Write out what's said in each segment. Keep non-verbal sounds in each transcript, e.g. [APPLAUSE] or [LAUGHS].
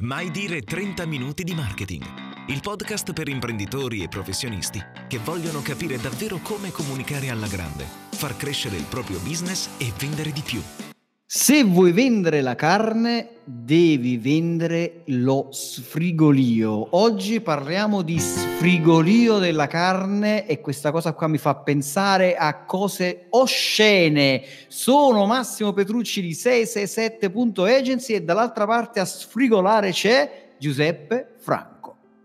Mai dire 30 minuti di marketing. Il podcast per imprenditori e professionisti che vogliono capire davvero come comunicare alla grande, far crescere il proprio business e vendere di più. Se vuoi vendere la carne, devi vendere lo sfrigolio. Oggi parliamo di sfrigolio della carne e questa cosa qua mi fa pensare a cose oscene. Sono Massimo Petrucci di 667.agency e dall'altra parte a sfrigolare c'è Giuseppe Franco.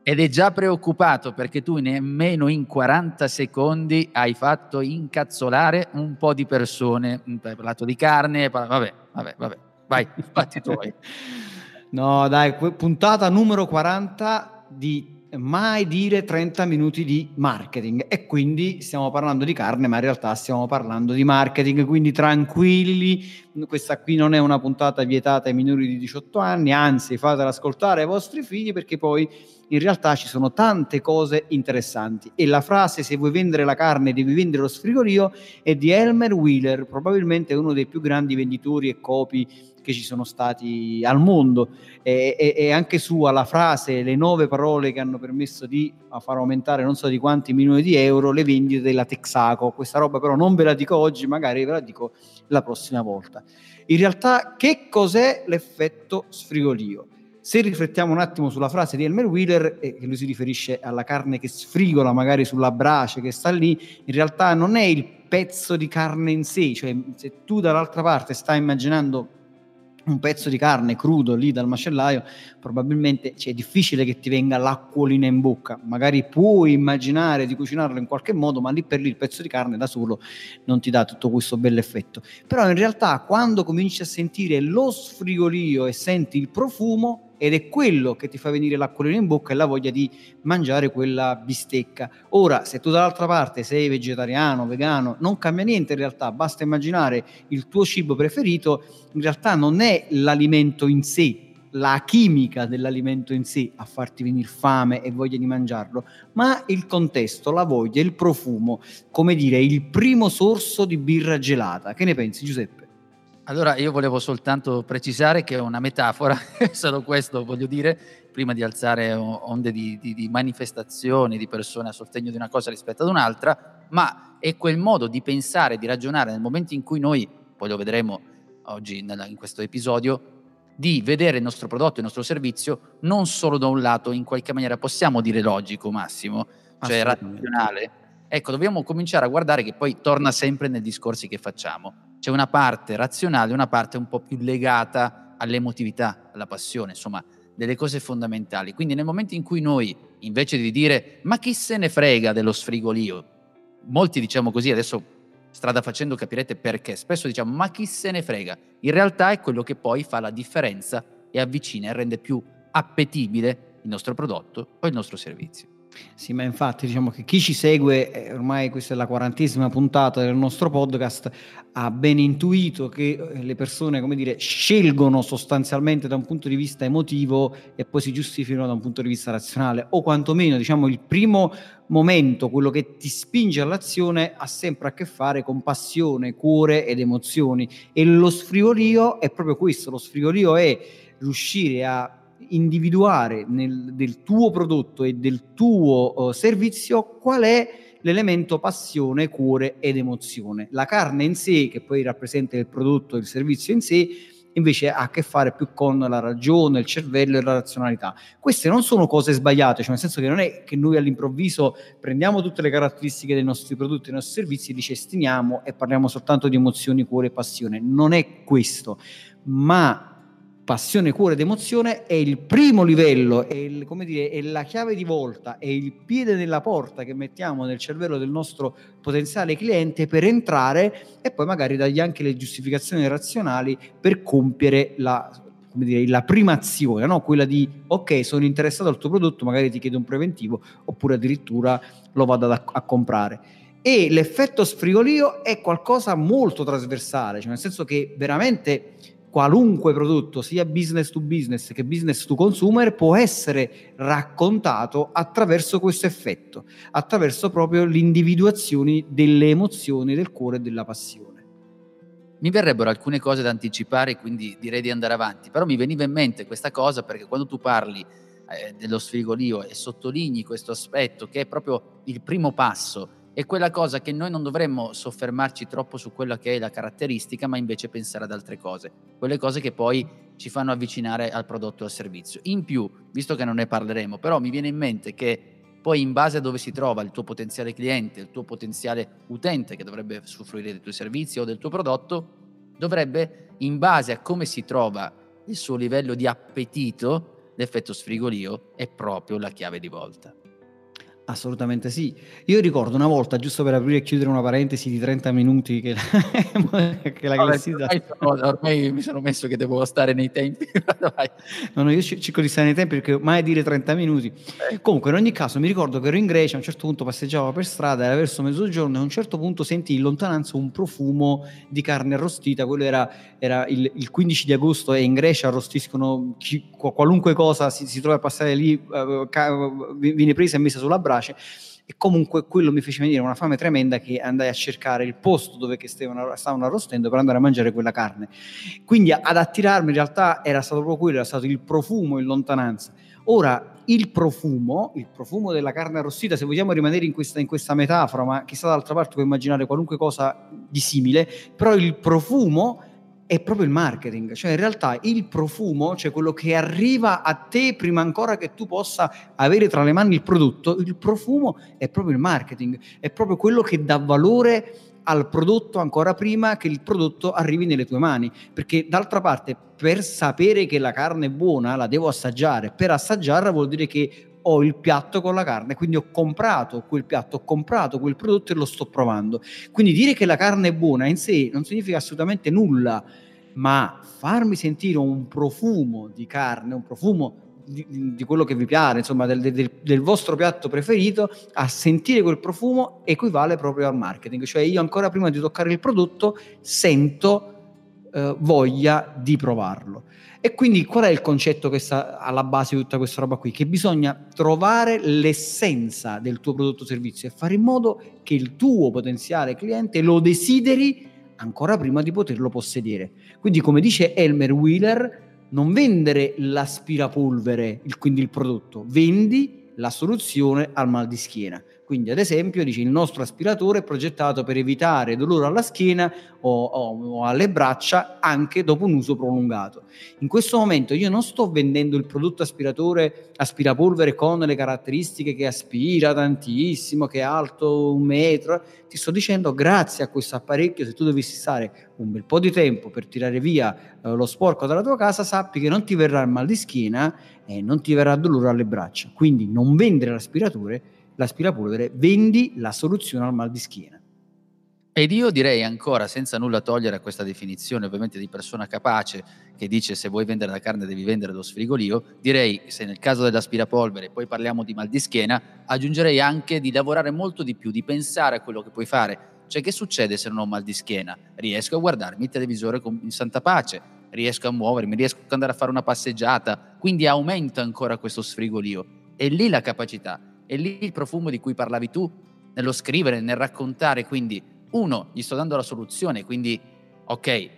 Ed è già preoccupato perché tu nemmeno in 40 secondi hai fatto incazzolare un po' di persone. Hai parlato di carne, vabbè, vabbè, vabbè. Vai, fatti tuoi. [LAUGHS] no, dai, puntata numero 40 di mai dire 30 minuti di marketing e quindi stiamo parlando di carne ma in realtà stiamo parlando di marketing quindi tranquilli questa qui non è una puntata vietata ai minori di 18 anni anzi fatela ascoltare ai vostri figli perché poi in realtà ci sono tante cose interessanti e la frase se vuoi vendere la carne devi vendere lo sfrigorio è di Elmer Wheeler probabilmente uno dei più grandi venditori e copi che ci sono stati al mondo. E, anche sua la frase, le nove parole che hanno permesso di far aumentare non so di quanti milioni di euro le vendite della Texaco. Questa roba però non ve la dico oggi, magari ve la dico la prossima volta. In realtà che cos'è l'effetto sfrigolio? Se riflettiamo un attimo sulla frase di Elmer Wheeler, eh, che lui si riferisce alla carne che sfrigola magari sulla brace che sta lì, in realtà non è il pezzo di carne in sé, cioè se tu dall'altra parte stai immaginando un pezzo di carne crudo lì dal macellaio, probabilmente cioè, è difficile che ti venga l'acquolina in bocca. Magari puoi immaginare di cucinarlo in qualche modo, ma lì per lì il pezzo di carne da solo non ti dà tutto questo bell'effetto. Però in realtà quando cominci a sentire lo sfrigolio e senti il profumo, ed è quello che ti fa venire l'acquolina in bocca e la voglia di mangiare quella bistecca. Ora, se tu dall'altra parte sei vegetariano, vegano, non cambia niente in realtà, basta immaginare il tuo cibo preferito, in realtà non è l'alimento in sé, la chimica dell'alimento in sé a farti venire fame e voglia di mangiarlo, ma il contesto, la voglia, il profumo, come dire, il primo sorso di birra gelata. Che ne pensi Giuseppe? Allora io volevo soltanto precisare che è una metafora, [LAUGHS] solo questo voglio dire, prima di alzare onde di, di, di, manifestazioni di persone a sostegno di una cosa rispetto ad un'altra, ma è quel modo di pensare, di ragionare nel momento in cui noi, poi lo vedremo oggi nella, in questo episodio, di vedere il nostro prodotto, il nostro servizio non solo da un lato, in qualche maniera possiamo dire logico, Massimo, cioè razionale. Ecco, dobbiamo cominciare a guardare che poi torna sempre nei discorsi che facciamo c'è una parte razionale una parte un po' più legata all'emotività, alla passione, insomma, delle cose fondamentali. Quindi nel momento in cui noi, invece di dire ma chi se ne frega dello sfrigolio, molti diciamo così, adesso strada facendo capirete perché, spesso diciamo ma chi se ne frega, in realtà è quello che poi fa la differenza e avvicina e rende più appetibile il nostro prodotto o il nostro servizio. Sì, ma infatti diciamo che chi ci segue, eh, ormai questa è la quarantesima puntata del nostro podcast, ha ben intuito che eh, le persone, come dire, scelgono sostanzialmente da un punto di vista emotivo e poi si giustificano da un punto di vista razionale, o quantomeno diciamo il primo momento, quello che ti spinge all'azione, ha sempre a che fare con passione, cuore ed emozioni. E lo sfrigolio è proprio questo, lo sfrigolio è riuscire a individuare nel, del tuo prodotto e del tuo uh, servizio qual è l'elemento passione, cuore ed emozione. La carne in sé, che poi rappresenta il prodotto e il servizio in sé, invece ha a che fare più con la ragione, il cervello e la razionalità. Queste non sono cose sbagliate, cioè nel senso che non è che noi all'improvviso prendiamo tutte le caratteristiche dei nostri prodotti dei nostri servizi, li cestiniamo e parliamo soltanto di emozioni, cuore e passione. Non è questo, ma passione, cuore ed emozione è il primo livello, è, il, dire, è, la chiave di volta, è il piede nella porta che mettiamo nel cervello del nostro potenziale cliente per entrare e poi magari dargli anche le giustificazioni razionali per compiere la, dire, la prima azione, no? quella di ok sono interessato al tuo prodotto, magari ti chiedo un preventivo oppure addirittura lo vado a, a comprare. E l'effetto sfrigolio è qualcosa molto trasversale, cioè nel senso che veramente qualunque prodotto, sia business to business che business to consumer, può essere raccontato attraverso questo effetto, attraverso proprio l'individuazione delle emozioni, del cuore e della passione. mi verrebbero alcune cose da anticipare, quindi direi di andare avanti, però mi veniva in mente questa cosa perché quando tu parli eh, dello sfrigolio e sottolinei questo aspetto che è proprio il primo passo, è quella cosa che noi non dovremmo soffermarci troppo su quella che è la caratteristica, ma invece pensare ad altre cose, quelle cose che poi ci fanno avvicinare al prodotto o al servizio. In più, visto che non ne parleremo, però mi viene in mente che poi in base a dove si trova il tuo potenziale cliente, il tuo potenziale utente che dovrebbe usufruire dei tuoi servizi o del tuo prodotto, dovrebbe, in base a come si trova il suo livello di appetito, l'effetto sfrigolio è proprio la chiave di volta. Assolutamente sì. Io ricordo una volta, giusto per aprire e chiudere una parentesi di 30 minuti, che, [LAUGHS] che la classifica... Ormai, ormai, mi sono messo che devo stare nei tempi. [LAUGHS] no, no, io cerco di stare nei tempi perché mai dire 30 minuti. Eh. Comunque, in ogni caso, mi ricordo che ero in Grecia, a un certo punto passeggiavo per strada, era verso mezzogiorno, e a un certo punto sentii in lontananza un profumo di carne arrostita. Quello era, era il, il, 15 di agosto e in Grecia arrostiscono chi, qualunque cosa si, si trova a passare lì, uh, viene presa e messa sulla braccia brace e comunque quello mi fece venire una fame tremenda che andai a cercare il posto dove stavano, stavano arrostendo per andare a mangiare quella carne. Quindi ad attirarmi in realtà era stato proprio quello, era stato il profumo in lontananza. Ora, il profumo, il profumo della carne arrostita, se vogliamo rimanere in questa, in questa metafora, ma chissà d'altra parte puoi immaginare qualunque cosa di simile, però il profumo è proprio il marketing, cioè in realtà il profumo, cioè quello che arriva a te prima ancora che tu possa avere tra le mani il prodotto, il profumo è proprio il marketing, è proprio quello che dà valore al prodotto ancora prima che il prodotto arrivi nelle tue mani, perché d'altra parte per sapere che la carne è buona la devo assaggiare, per assaggiarla vuol dire che ho il piatto con la carne, quindi ho comprato quel piatto, ho comprato quel prodotto e lo sto provando. Quindi dire che la carne è buona in sé non significa assolutamente nulla, ma farmi sentire un profumo di carne, un profumo di, di quello che vi piace, insomma, del, del, del, vostro piatto preferito, a sentire quel profumo equivale proprio al marketing. Cioè io ancora prima di toccare il prodotto sento eh, voglia di provarlo. E quindi qual è il concetto che sta alla base di tutta questa roba qui? Che bisogna trovare l'essenza del tuo prodotto o servizio e fare in modo che il tuo potenziale cliente lo desideri ancora prima di poterlo possedere. Quindi come dice Elmer Wheeler, non vendere l'aspirapolvere, quindi il prodotto, vendi la soluzione al mal di schiena. Quindi, ad esempio, dice il nostro aspiratore è progettato per evitare dolore alla schiena o, o, o, alle braccia anche dopo un uso prolungato. In questo momento io non sto vendendo il prodotto aspiratore aspirapolvere con le caratteristiche che aspira tantissimo, che è alto un metro. Ti sto dicendo, grazie a questo apparecchio, se tu dovessi stare un bel po' di tempo per tirare via eh, lo sporco dalla tua casa, sappi che non ti verrà il mal di schiena e non ti verrà dolore alle braccia. Quindi non vendere l'aspiratore l'aspirapolvere, vendi la soluzione al mal di schiena. Ed io direi ancora, senza nulla togliere a questa definizione ovviamente di persona capace, che dice se vuoi vendere la carne devi vendere lo sfrigolio, direi se nel caso dell'aspirapolvere, poi parliamo di mal di schiena, aggiungerei anche di lavorare molto di più, di pensare a quello che puoi fare. Cioè che succede se non ho mal di schiena? Riesco a guardarmi il televisore in santa pace, riesco a muovermi, riesco ad andare a fare una passeggiata, quindi aumenta ancora questo sfrigolio. E lì la capacità e lì il profumo di cui parlavi tu, nello scrivere, nel raccontare, quindi uno, gli sto dando la soluzione, quindi ok,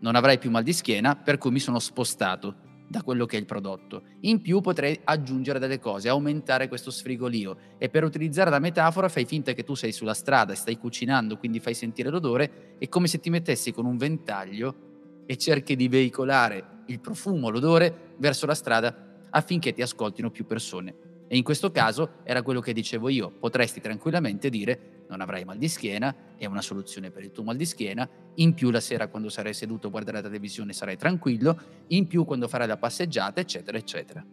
non avrai più mal di schiena, per cui mi sono spostato da quello che è il prodotto. In più potrei aggiungere delle cose, aumentare questo sfrigolio e per utilizzare la metafora fai finta che tu sei sulla strada, stai cucinando, quindi fai sentire l'odore, è come se ti mettessi con un ventaglio e cerchi di veicolare il profumo, l'odore verso la strada affinché ti ascoltino più persone. E in questo caso era quello che dicevo io, potresti tranquillamente dire non avrai mal di schiena, è una soluzione per il tuo mal di schiena, in più la sera quando sarai seduto a guardare la televisione sarai tranquillo, in più quando farai la passeggiata, eccetera, eccetera.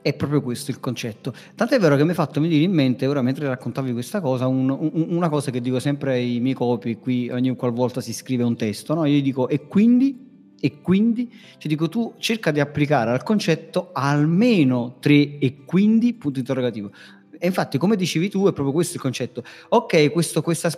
È proprio questo il concetto. Tanto è vero che mi hai fatto venire in mente, ora mentre raccontavi questa cosa, un, un, una cosa che dico sempre ai miei copi, qui ogni qualvolta si scrive un testo, no? io dico e quindi e quindi ti dico tu cerca di applicare al concetto almeno tre e quindi punto interrogativo. E infatti, come dicevi tu, è proprio questo il concetto. Ok, questo, questo,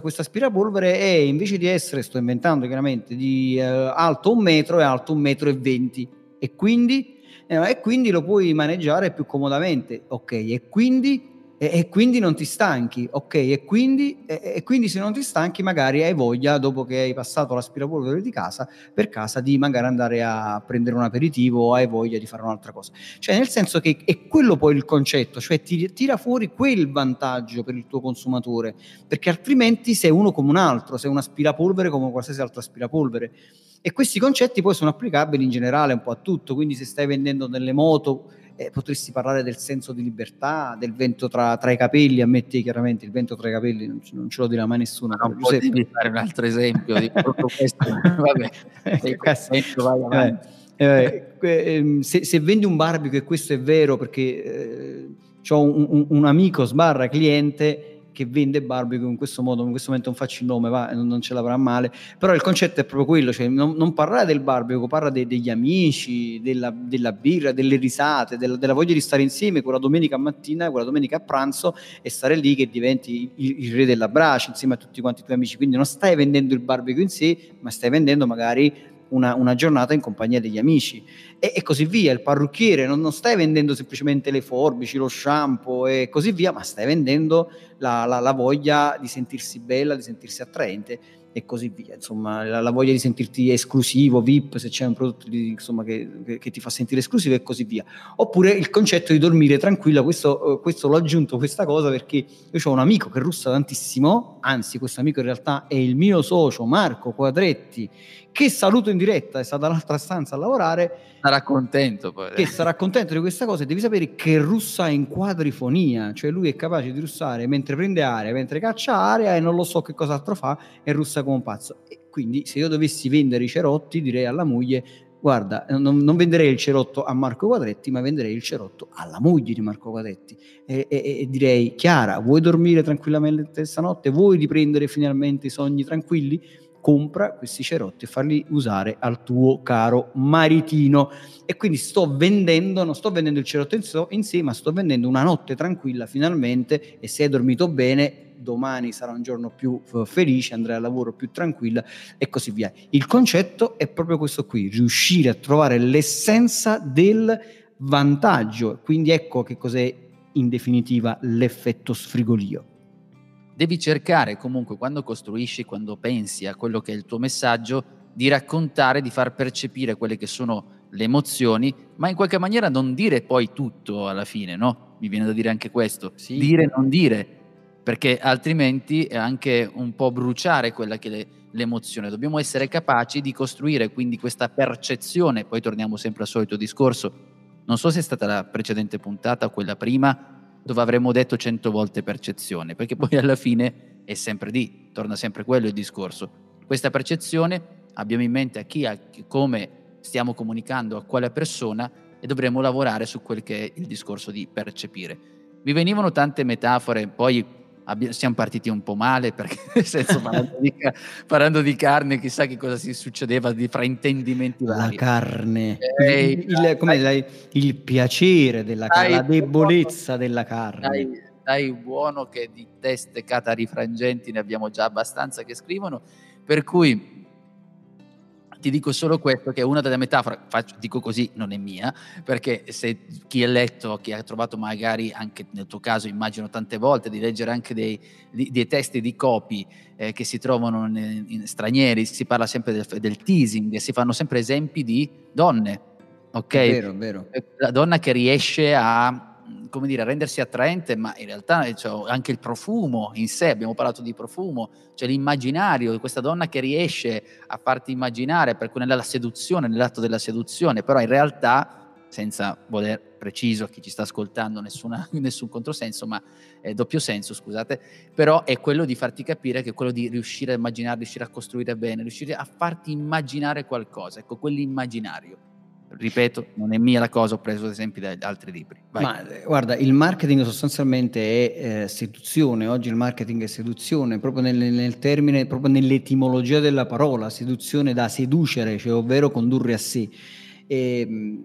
questo aspirapolvere è invece di essere, sto inventando chiaramente, di eh, alto un metro, è alto un metro e venti. E quindi, eh, e quindi lo puoi maneggiare più comodamente. Ok, e quindi e, e, quindi non ti stanchi, ok? E quindi, e, e quindi, se non ti stanchi magari hai voglia, dopo che hai passato l'aspirapolvere di casa, per casa, di magari andare a prendere un aperitivo o hai voglia di fare un'altra cosa. Cioè nel senso che è quello poi il concetto, cioè ti tira fuori quel vantaggio per il tuo consumatore, perché altrimenti sei uno come un altro, sei un aspirapolvere come qualsiasi altro aspirapolvere. E questi concetti poi sono applicabili in generale un po' a tutto, quindi se stai vendendo delle moto eh, potresti parlare del senso di libertà, del vento tra, tra, i capelli, ammetti chiaramente il vento tra i capelli non, non ce lo dirà mai nessuno. Ma non devi fare un altro esempio di tutto questo, [LAUGHS] vabbè, esempio, vai avanti. Eh, eh, se, se, vendi un barbecue e questo è vero perché eh, ho un, un, un amico sbarra cliente che vende barbecue in questo modo, in questo momento non faccio il nome, va, non, ce l'avrà male, però il concetto è proprio quello, cioè non, non parlare del barbecue, parla de, degli amici, della, della, birra, delle risate, della, della, voglia di stare insieme quella domenica mattina, quella domenica a pranzo e stare lì che diventi il, il re della brace insieme a tutti quanti i tuoi amici, quindi non stai vendendo il barbecue in sé, ma stai vendendo magari una, una, giornata in compagnia degli amici e, e così via. Il parrucchiere non, non, stai vendendo semplicemente le forbici, lo shampoo e così via, ma stai vendendo la, la, la voglia di sentirsi bella, di sentirsi attraente e così via. Insomma, la, la, voglia di sentirti esclusivo, VIP, se c'è un prodotto di, insomma, che, che, ti fa sentire esclusivo e così via. Oppure il concetto di dormire tranquilla, questo, questo l'ho aggiunto questa cosa perché io ho un amico che russa tantissimo, anzi questo amico in realtà è il mio socio Marco Quadretti, che saluto in diretta, è stato dall'altra stanza a lavorare. Sarà contento poi. Che sarà contento di questa cosa e devi sapere che russa in quadrifonia, cioè lui è capace di russare mentre prende aria, mentre caccia aria e non lo so che cos'altro fa e russa come un pazzo. E quindi se io dovessi vendere i cerotti direi alla moglie guarda, non, non, venderei il cerotto a Marco Quadretti, ma venderei il cerotto alla moglie di Marco Quadretti. E, e, e, direi, Chiara, vuoi dormire tranquillamente stanotte? Vuoi riprendere finalmente i sogni tranquilli? Compra questi cerotti e farli usare al tuo caro maritino. E quindi sto vendendo, non sto vendendo il cerotto in, so, in sé, ma sto vendendo una notte tranquilla finalmente e se hai dormito bene domani sarà un giorno più felice, andrai al lavoro più tranquilla e così via. Il concetto è proprio questo qui, riuscire a trovare l'essenza del vantaggio. Quindi ecco che cos'è in definitiva l'effetto sfrigolio devi cercare comunque quando costruisci, quando pensi a quello che è il tuo messaggio, di raccontare, di far percepire quelle che sono le emozioni, ma in qualche maniera non dire poi tutto alla fine, no? Mi viene da dire anche questo, sì. dire non dire, perché altrimenti è anche un po' bruciare quella che è l'emozione. Dobbiamo essere capaci di costruire quindi questa percezione, poi torniamo sempre al solito discorso, non so se è stata la precedente puntata o quella prima, dove avremmo detto cento volte percezione, perché poi alla fine è sempre lì, torna sempre quello il discorso. Questa percezione abbiamo in mente a chi, a come stiamo comunicando, a quale persona e dovremo lavorare su quel che è il discorso di percepire. Mi venivano tante metafore, poi abbiamo, siamo partiti un po' male perché [LAUGHS] nel senso parlando di, parlando di, carne chissà che cosa si succedeva di fraintendimenti vari. La carne, eh, il, il, dai, dai, il, piacere della carne, la debolezza buono, della carne. Dai, dai buono che di teste catarifrangenti ne abbiamo già abbastanza che scrivono, per cui ti dico solo questo, che è una delle metafore, faccio, dico così, non è mia, perché se chi è letto, chi ha trovato magari anche nel tuo caso, immagino tante volte di leggere anche dei, dei testi di copy eh, che si trovano in, in, stranieri, si parla sempre del, del teasing, si fanno sempre esempi di donne, ok? Vero, è vero. La donna che riesce a come dire, rendersi attraente, ma in realtà cioè, anche il profumo in sé, abbiamo parlato di profumo, cioè l'immaginario di questa donna che riesce a farti immaginare, per cui nella seduzione, nell'atto della seduzione, però in realtà, senza voler preciso a chi ci sta ascoltando nessuna, [LAUGHS] nessun controsenso, ma eh, doppio senso, scusate, però è quello di farti capire che è quello di riuscire a immaginare, riuscire a costruire bene, riuscire a farti immaginare qualcosa, ecco, quell'immaginario ripeto, non è mia la cosa, ho preso esempi da altri libri. Vai. Ma guarda, il marketing sostanzialmente è eh, seduzione, oggi il marketing è seduzione, proprio nel, nel, termine, proprio nell'etimologia della parola, seduzione da seducere, cioè ovvero condurre a sé. E,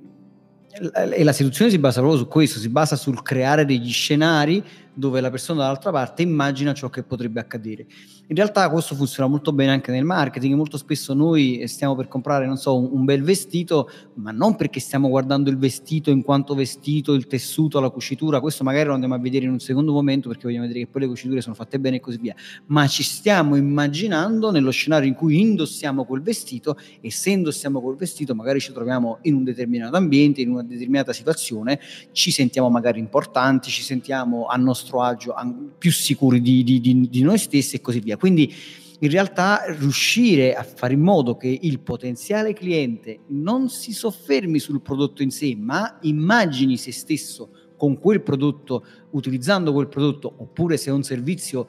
e la seduzione si basa proprio su questo, si basa sul creare degli scenari dove la persona dall'altra parte immagina ciò che potrebbe accadere. In realtà questo funziona molto bene anche nel marketing, molto spesso noi stiamo per comprare, non so, un, un bel vestito, ma non perché stiamo guardando il vestito in quanto vestito, il tessuto, la cucitura, questo magari lo andiamo a vedere in un secondo momento perché vogliamo vedere che poi le cuciture sono fatte bene e così via, ma ci stiamo immaginando nello scenario in cui indossiamo quel vestito e se indossiamo quel vestito magari ci troviamo in un determinato ambiente, in una determinata situazione, ci sentiamo magari importanti, ci sentiamo a nostro agio, più sicuri di, di, di, di noi stessi e così via. Quindi in realtà riuscire a fare in modo che il potenziale cliente non si soffermi sul prodotto in sé, ma immagini se stesso con quel prodotto, utilizzando quel prodotto, oppure se è un servizio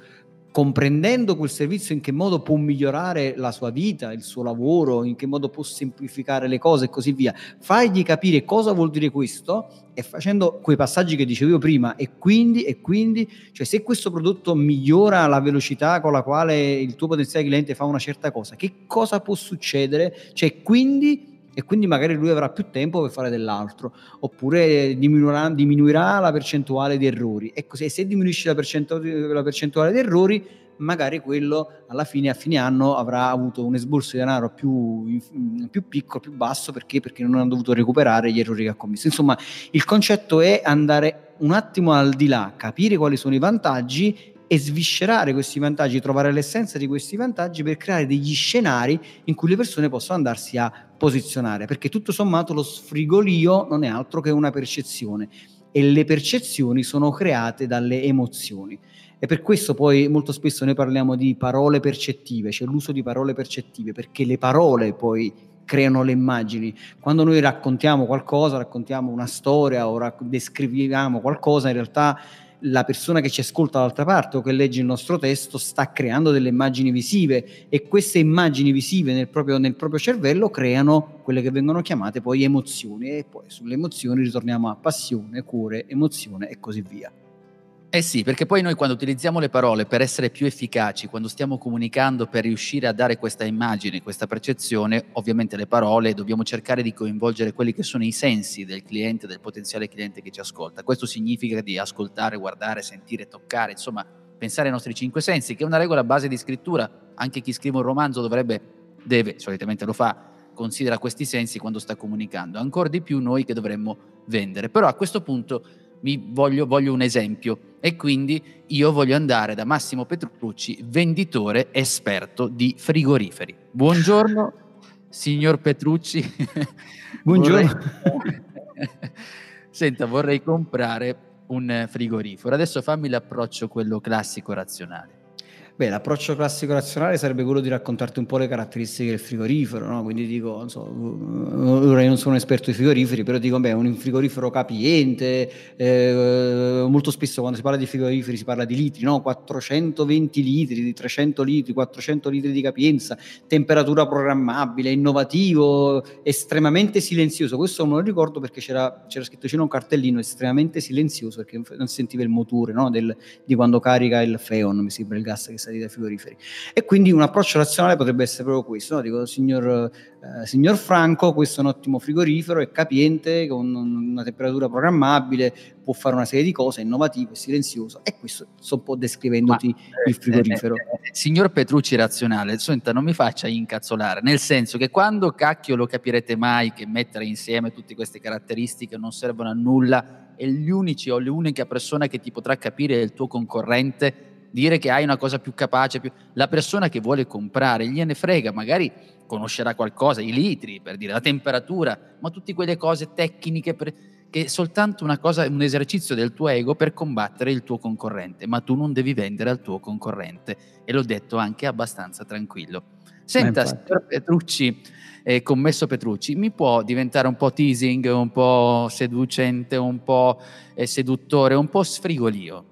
comprendendo quel servizio in che modo può migliorare la sua vita, il suo lavoro, in che modo può semplificare le cose e così via. Fagli capire cosa vuol dire questo e facendo quei passaggi che dicevo io prima e quindi, e quindi, cioè se questo prodotto migliora la velocità con la quale il tuo potenziale cliente fa una certa cosa, che cosa può succedere? Cioè quindi e quindi magari lui avrà più tempo per fare dell'altro, oppure diminuirà, diminuirà la percentuale di errori. E così, se diminuisce la, percentu- la, percentuale di errori, magari quello alla fine, a fine anno, avrà avuto un esborso di denaro più, più piccolo, più basso, perché? Perché non ha dovuto recuperare gli errori che ha commesso. Insomma, il concetto è andare un attimo al di là, capire quali sono i vantaggi e sviscerare questi vantaggi, trovare l'essenza di questi vantaggi per creare degli scenari in cui le persone possono andarsi a posizionare, perché tutto sommato lo sfrigolio non è altro che una percezione e le percezioni sono create dalle emozioni. E per questo poi molto spesso noi parliamo di parole percettive, cioè l'uso di parole percettive, perché le parole poi creano le immagini. Quando noi raccontiamo qualcosa, raccontiamo una storia o rac- descriviamo qualcosa, in realtà la persona che ci ascolta dall'altra parte o che legge il nostro testo sta creando delle immagini visive e queste immagini visive nel proprio, nel proprio cervello creano quelle che vengono chiamate poi emozioni e poi sulle emozioni ritorniamo a passione, cuore, emozione e così via. Eh sì, perché poi noi quando utilizziamo le parole per essere più efficaci, quando stiamo comunicando per riuscire a dare questa immagine, questa percezione, ovviamente le parole dobbiamo cercare di coinvolgere quelli che sono i sensi del cliente, del potenziale cliente che ci ascolta. Questo significa di ascoltare, guardare, sentire, toccare, insomma, pensare ai nostri cinque sensi, che è una regola base di scrittura. Anche chi scrive un romanzo dovrebbe, deve, solitamente lo fa, considera questi sensi quando sta comunicando. Ancora di più noi che dovremmo vendere. Però a questo punto mi voglio, voglio un esempio e quindi io voglio andare da Massimo Petrucci, venditore esperto di frigoriferi. Buongiorno, [LAUGHS] signor Petrucci. Buongiorno. Vorrei... [LAUGHS] Senta, vorrei comprare un frigorifero. Adesso fammi l'approccio quello classico razionale. Beh, l'approccio classico razionale sarebbe quello di raccontarti un po' le caratteristiche del frigorifero, no? Quindi dico, non so, ora io non sono un esperto di frigoriferi, però dico, beh, un frigorifero capiente, eh, molto spesso quando si parla di frigoriferi si parla di litri, no? 420 litri, di 300 litri, 400 litri di capienza, temperatura programmabile, innovativo, estremamente silenzioso. Questo non lo ricordo perché c'era, c'era scritto c'era un cartellino estremamente silenzioso perché non sentiva il motore, no? Del, di quando carica il Feon, mi sembra il gas che stati dai frigoriferi. E quindi un approccio razionale potrebbe essere proprio questo, no? dico signor, eh, signor, Franco, questo è un ottimo frigorifero, è capiente, con una temperatura programmabile, può fare una serie di cose, è innovativo, è silenzioso e questo sto un po' descrivendoti Ma, il frigorifero. Eh, eh, signor Petrucci razionale, senta, non mi faccia incazzolare, nel senso che quando cacchio lo capirete mai che mettere insieme tutte queste caratteristiche non servono a nulla e gli unici o l'unica persona che ti potrà capire è il tuo concorrente dire che hai una cosa più capace, più... la persona che vuole comprare gliene frega, magari conoscerà qualcosa, i litri per dire, la temperatura, ma tutte quelle cose tecniche per... che è soltanto una cosa, un esercizio del tuo ego per combattere il tuo concorrente, ma tu non devi vendere al tuo concorrente e l'ho detto anche abbastanza tranquillo. Senta, signor Petrucci, eh, commesso Petrucci, mi può diventare un po' teasing, un po' seducente, un po' seduttore, un po' sfrigolio?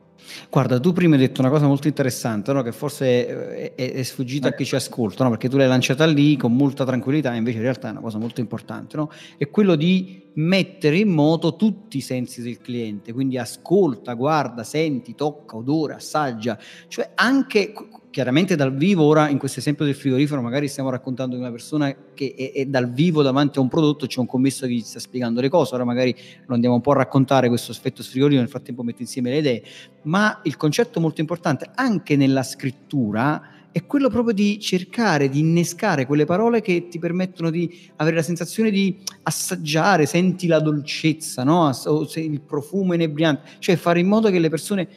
Guarda, tu prima hai detto una cosa molto interessante, no? che forse è, è, è sfuggita a chi ci ascolta, no? perché tu l'hai lanciata lì con molta tranquillità, invece in realtà è una cosa molto importante, no? è quello di mettere in moto tutti i sensi del cliente, quindi ascolta, guarda, senti, tocca, odora, assaggia, cioè anche chiaramente dal vivo, ora in questo esempio del frigorifero magari stiamo raccontando di una persona che è, è dal vivo davanti a un prodotto, c'è un commesso che gli sta spiegando le cose, ora magari lo andiamo un po' a raccontare questo aspetto frigorifero, nel frattempo metto insieme le idee, ma il concetto molto importante anche nella scrittura è quello proprio di cercare di innescare quelle parole che ti permettono di avere la sensazione di assaggiare, senti la dolcezza, no? o il profumo inebriante, cioè fare in modo che le persone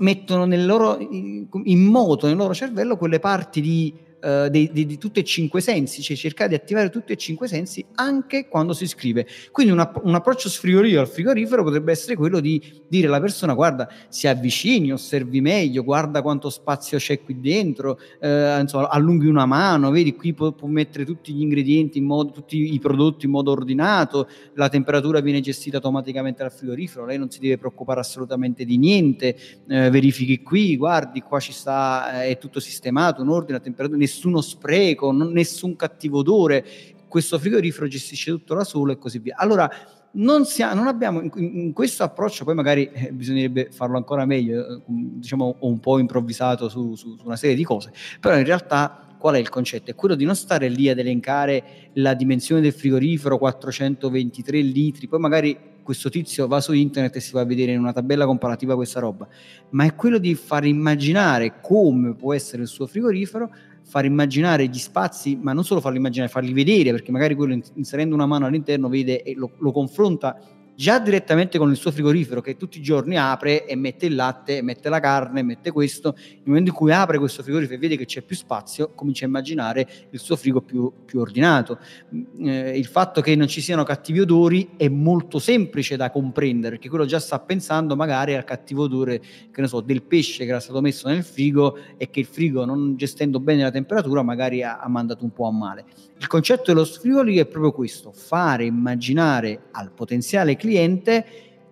mettono loro, in moto nel loro cervello quelle parti di eh, di, di, di, tutti e cinque sensi, cioè cercare di attivare tutti e cinque sensi anche quando si scrive. Quindi una, un approccio sfrigorifero al frigorifero potrebbe essere quello di dire alla persona guarda, si avvicini, osservi meglio, guarda quanto spazio c'è qui dentro, eh, insomma, allunghi una mano, vedi qui può, può, mettere tutti gli ingredienti in modo, tutti i prodotti in modo ordinato, la temperatura viene gestita automaticamente dal frigorifero, lei non si deve preoccupare assolutamente di niente, eh, verifichi qui, guardi, qua ci sta, eh, è tutto sistemato, in ordine, la temperatura, nessuno spreco, non, nessun cattivo odore, questo frigorifero gestisce tutto da solo e così via. Allora, non, sia, non abbiamo in, in, questo approccio, poi magari eh, bisognerebbe farlo ancora meglio, eh, diciamo un po' improvvisato su, su, su una serie di cose, però in realtà qual è il concetto? È quello di non stare lì ad elencare la dimensione del frigorifero 423 litri, poi magari questo tizio va su internet e si va a vedere in una tabella comparativa questa roba, ma è quello di far immaginare come può essere il suo frigorifero far immaginare gli spazi, ma non solo farli immaginare, farli vedere, perché magari quello inserendo una mano all'interno vede e lo, lo confronta già direttamente con il suo frigorifero che tutti i giorni apre e mette il latte, mette la carne, mette questo, nel momento in cui apre questo frigorifero e vede che c'è più spazio, comincia a immaginare il suo frigo più, più ordinato. Mm, eh, il fatto che non ci siano cattivi odori è molto semplice da comprendere, perché quello già sta pensando magari al cattivo odore, che ne so, del pesce che era stato messo nel frigo e che il frigo non gestendo bene la temperatura magari ha, ha mandato un po' a male. Il concetto dello frigorifero è proprio questo, fare immaginare al potenziale cliente cliente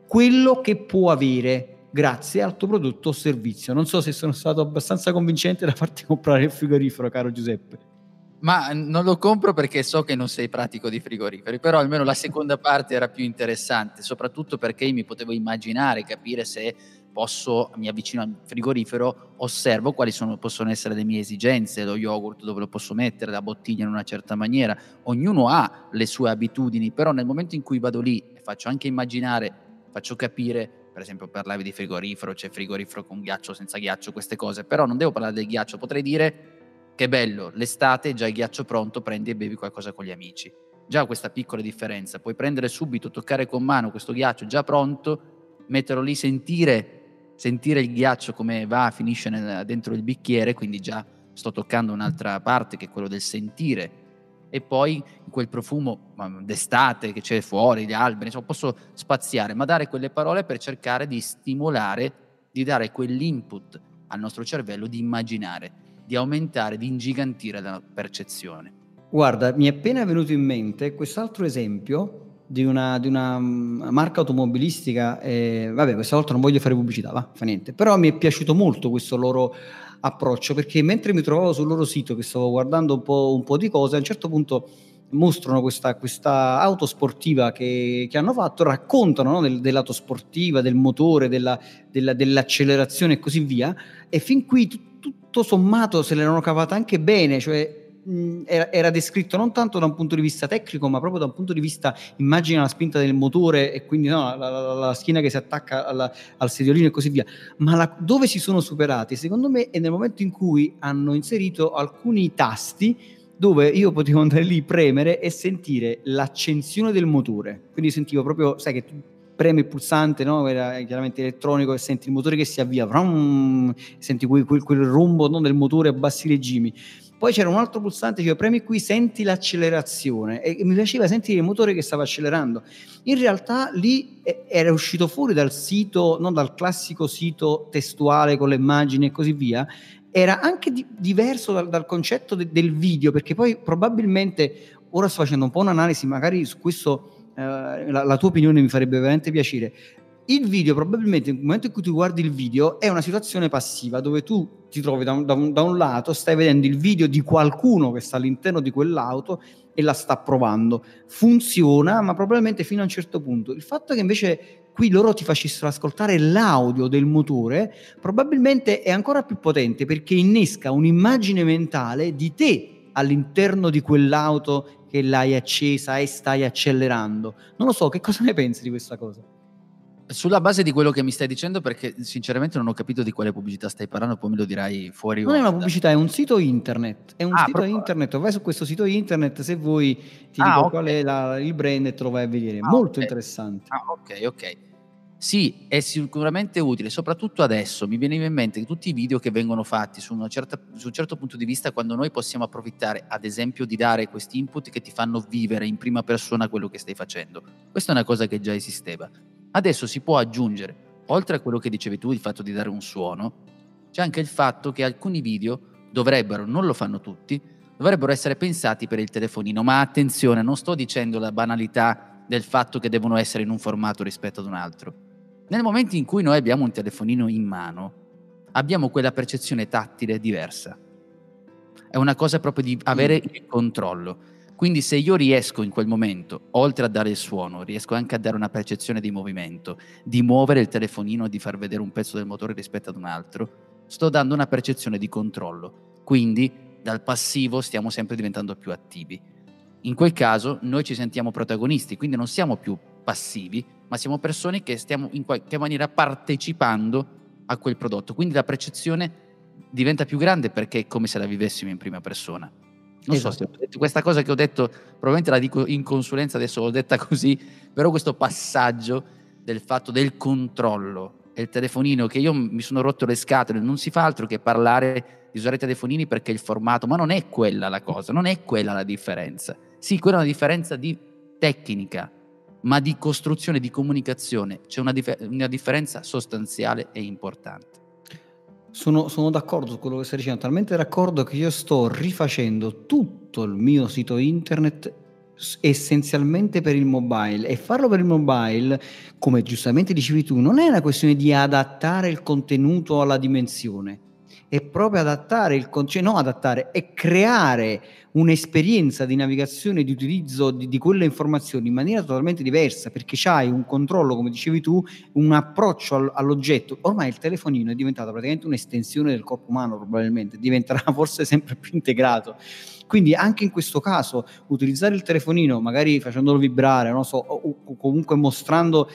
quello che può avere grazie al tuo prodotto o servizio. Non so se sono stato abbastanza convincente da farti comprare il frigorifero, caro Giuseppe. Ma non lo compro perché so che non sei pratico di frigoriferi, però almeno la seconda parte era più interessante, soprattutto perché mi potevo immaginare, capire se posso, mi avvicino al frigorifero, osservo quali sono, possono essere le mie esigenze, lo yogurt dove lo posso mettere, la bottiglia in una certa maniera, ognuno ha le sue abitudini, però nel momento in cui vado lì e faccio anche immaginare, faccio capire, per esempio parlavi di frigorifero, c'è frigorifero con ghiaccio, senza ghiaccio, queste cose, però non devo parlare del ghiaccio, potrei dire che bello, l'estate già il ghiaccio pronto, prendi e bevi qualcosa con gli amici. Già questa piccola differenza, puoi prendere subito, toccare con mano questo ghiaccio già pronto, metterlo lì, sentire sentire il ghiaccio come va, finisce nel, dentro il bicchiere, quindi già sto toccando un'altra parte che è quello del sentire. E poi quel profumo d'estate che c'è fuori, gli alberi, insomma, posso spaziare, ma dare quelle parole per cercare di stimolare, di dare quell'input al nostro cervello di immaginare, di aumentare, di ingigantire la percezione. Guarda, mi è appena venuto in mente quest'altro esempio di una, di una mm, marca automobilistica, eh, vabbè questa volta non voglio fare pubblicità, va, fa niente, però mi è piaciuto molto questo loro approccio perché mentre mi trovavo sul loro sito che stavo guardando un po', un po di cose, a un certo punto mostrano questa, questa auto sportiva che, che, hanno fatto, raccontano no, del, dell'auto sportiva, del motore, della, della, dell'accelerazione e così via, e fin qui tutto sommato se l'erano cavata anche bene, cioè era, era, descritto non tanto da un punto di vista tecnico, ma proprio da un punto di vista, immagina la spinta del motore e quindi no, la, la, la, schiena che si attacca alla, al sediolino e così via. Ma la, dove si sono superati? Secondo me è nel momento in cui hanno inserito alcuni tasti dove io potevo andare lì, premere e sentire l'accensione del motore. Quindi sentivo proprio, sai che tu premi il pulsante, no? era chiaramente elettronico e senti il motore che si avvia, vrum, senti quel, quel, quel rombo no? del motore a bassi regimi poi c'era un altro pulsante, cioè premi qui, senti l'accelerazione e mi piaceva sentire il motore che stava accelerando. In realtà lì era uscito fuori dal sito, non dal classico sito testuale con le immagini e così via, era anche di- diverso dal, dal concetto de- del video, perché poi probabilmente, ora sto facendo un po' un'analisi, magari su questo eh, la, la tua opinione mi farebbe veramente piacere il video probabilmente nel momento in cui tu guardi il video è una situazione passiva dove tu ti trovi da un, da, un, da un, lato, stai vedendo il video di qualcuno che sta all'interno di quell'auto e la sta provando. Funziona, ma probabilmente fino a un certo punto. Il fatto che invece qui loro ti facessero ascoltare l'audio del motore, probabilmente è ancora più potente perché innesca un'immagine mentale di te all'interno di quell'auto che l'hai accesa e stai accelerando. Non lo so, che cosa ne pensi di questa cosa? Sulla base di quello che mi stai dicendo, perché sinceramente non ho capito di quale pubblicità stai parlando, poi me lo dirai fuori. Non è una pubblicità, è un sito internet. È un ah, sito proprio... internet. Vai su questo sito internet, se vuoi ti ah, dico okay. qual è la, il brand e te lo vai a vedere. Ah, Molto okay. interessante. Ah, ok, ok. Sì, è sicuramente utile, soprattutto adesso. Mi viene in mente che tutti i video che vengono fatti su, certa, su, un certo punto di vista, quando noi possiamo approfittare, ad esempio, di dare questi input che ti fanno vivere in prima persona quello che stai facendo. Questa è una cosa che già esisteva. Adesso si può aggiungere, oltre a quello che dicevi tu, il fatto di dare un suono, c'è anche il fatto che alcuni video dovrebbero, non lo fanno tutti, dovrebbero essere pensati per il telefonino. Ma attenzione, non sto dicendo la banalità del fatto che devono essere in un formato rispetto ad un altro. Nel momento in cui noi abbiamo un telefonino in mano, abbiamo quella percezione tattile diversa. È una cosa proprio di avere mm. il controllo. Quindi se io riesco in quel momento, oltre a dare il suono, riesco anche a dare una percezione di movimento, di muovere il telefonino di far vedere un pezzo del motore rispetto ad un altro, sto dando una percezione di controllo. Quindi dal passivo stiamo sempre diventando più attivi. In quel caso noi ci sentiamo protagonisti, quindi non siamo più passivi, ma siamo persone che stiamo in qualche maniera partecipando a quel prodotto. Quindi la percezione diventa più grande perché è come se la vivessimo in prima persona. Non esatto. so se ho detto questa cosa che ho detto, probabilmente la dico in consulenza, adesso l'ho detta [LAUGHS] così, però questo passaggio del fatto del controllo e il telefonino che io mi sono rotto le scatole, non si fa altro che parlare di usare i telefonini perché il formato, ma non è quella la cosa, non è quella la differenza. Sì, quella è una differenza di tecnica, ma di costruzione, di comunicazione. C'è una, dif- una differenza sostanziale e importante. Sono, sono, d'accordo su quello che stai dicendo, talmente d'accordo che io sto rifacendo tutto il mio sito internet essenzialmente per il mobile. E farlo per il mobile, come giustamente dicevi tu, non è una questione di adattare il contenuto alla dimensione, è proprio adattare il concetto, non adattare, è creare un'esperienza di navigazione di utilizzo di, di, quelle informazioni in maniera totalmente diversa, perché c'hai un controllo, come dicevi tu, un approccio all, all'oggetto. Ormai il telefonino è diventato praticamente un'estensione del corpo umano, probabilmente, diventerà [LAUGHS] forse sempre più integrato. Quindi anche in questo caso utilizzare il telefonino, magari facendolo vibrare, non so, o, comunque mostrando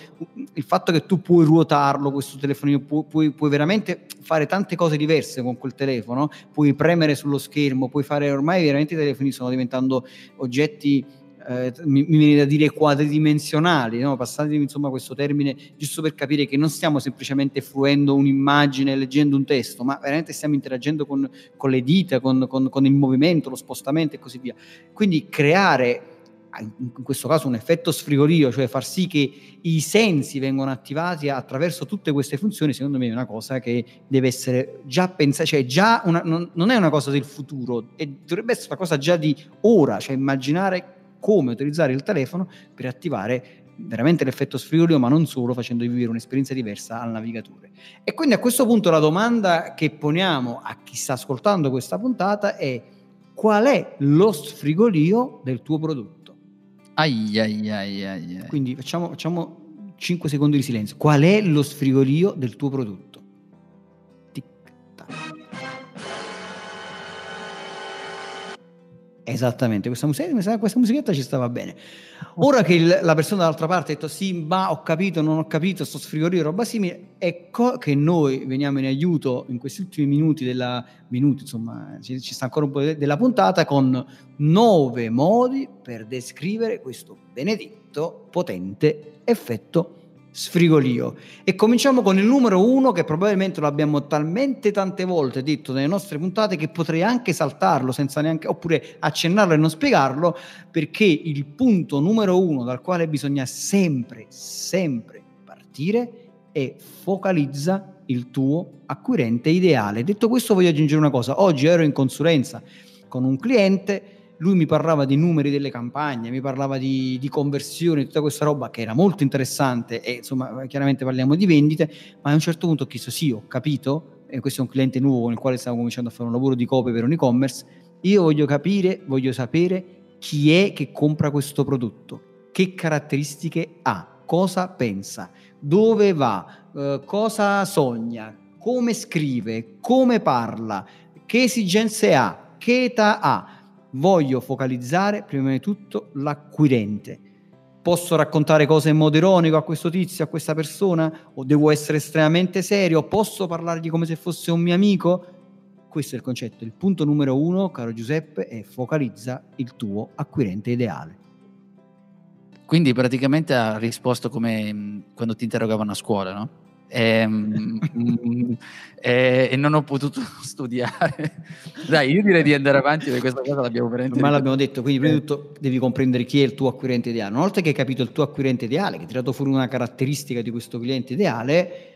il fatto che tu puoi ruotarlo questo telefonino, pu- puoi, puoi, veramente fare tante cose diverse con quel telefono, puoi premere sullo schermo, puoi fare ormai veramente i telefoni stanno diventando oggetti eh, mi, mi, viene da dire quadridimensionali, no? passate insomma questo termine giusto per capire che non stiamo semplicemente fruendo un'immagine, leggendo un testo, ma veramente stiamo interagendo con, con le dita, con, con, con, il movimento, lo spostamento e così via. Quindi creare in questo caso un effetto sfrigorio, cioè far sì che i sensi vengano attivati attraverso tutte queste funzioni, secondo me è una cosa che deve essere già pensata, cioè già una, non, non, è una cosa del futuro, è, dovrebbe essere una cosa già di ora, cioè immaginare come utilizzare il telefono per attivare veramente l'effetto sfrigorio, ma non solo, facendo vivere un'esperienza diversa al navigatore. E quindi a questo punto la domanda che poniamo a chi sta ascoltando questa puntata è qual è lo sfrigolio del tuo prodotto? Ai, ai, ai, ai Quindi facciamo, facciamo 5 secondi di silenzio. Qual è lo sfrigolio del tuo prodotto? Esattamente, questa, musichetta, questa musichetta ci stava bene. Ora che il, la persona dall'altra parte ha detto sì, ma ho capito, non ho capito, sto sfrigorito, roba simile, ecco che noi veniamo in aiuto in questi ultimi minuti della minuti, insomma, ci, ci sta ancora un po' della puntata con nove modi per descrivere questo benedetto potente effetto sfrigolio. E cominciamo con il numero uno che probabilmente lo abbiamo talmente tante volte detto nelle nostre puntate che potrei anche saltarlo senza neanche, oppure accennarlo e non spiegarlo, perché il punto numero uno dal quale bisogna sempre, sempre partire è focalizza il tuo acquirente ideale. Detto questo voglio aggiungere una cosa, oggi ero in consulenza con un cliente lui mi parlava dei numeri delle campagne, mi parlava di, di conversioni, tutta questa roba che era molto interessante e insomma chiaramente parliamo di vendite, ma a un certo punto ho chiesto sì, ho capito, e questo è un cliente nuovo con il quale stavo cominciando a fare un lavoro di copia per un e-commerce, io voglio capire, voglio sapere chi è che compra questo prodotto, che caratteristiche ha, cosa pensa, dove va, eh, cosa sogna, come scrive, come parla, che esigenze ha, che età ha. Voglio focalizzare prima di tutto l'acquirente. Posso raccontare cose in modo ironico a questo tizio, a questa persona? O devo essere estremamente serio? Posso parlargli come se fosse un mio amico? Questo è il concetto. Il punto numero uno, caro Giuseppe, è focalizza il tuo acquirente ideale. Quindi praticamente ha risposto come mm, quando ti interrogavano a scuola, no? E, ehm, mm, e, e, non ho potuto [LAUGHS] studiare. Dai, io direi di andare avanti perché questa cosa l'abbiamo veramente. Ma l'abbiamo detto, quindi prima di tutto devi comprendere chi è il tuo acquirente ideale. Una volta che hai capito il tuo acquirente ideale, che hai tirato fuori una caratteristica di questo cliente ideale,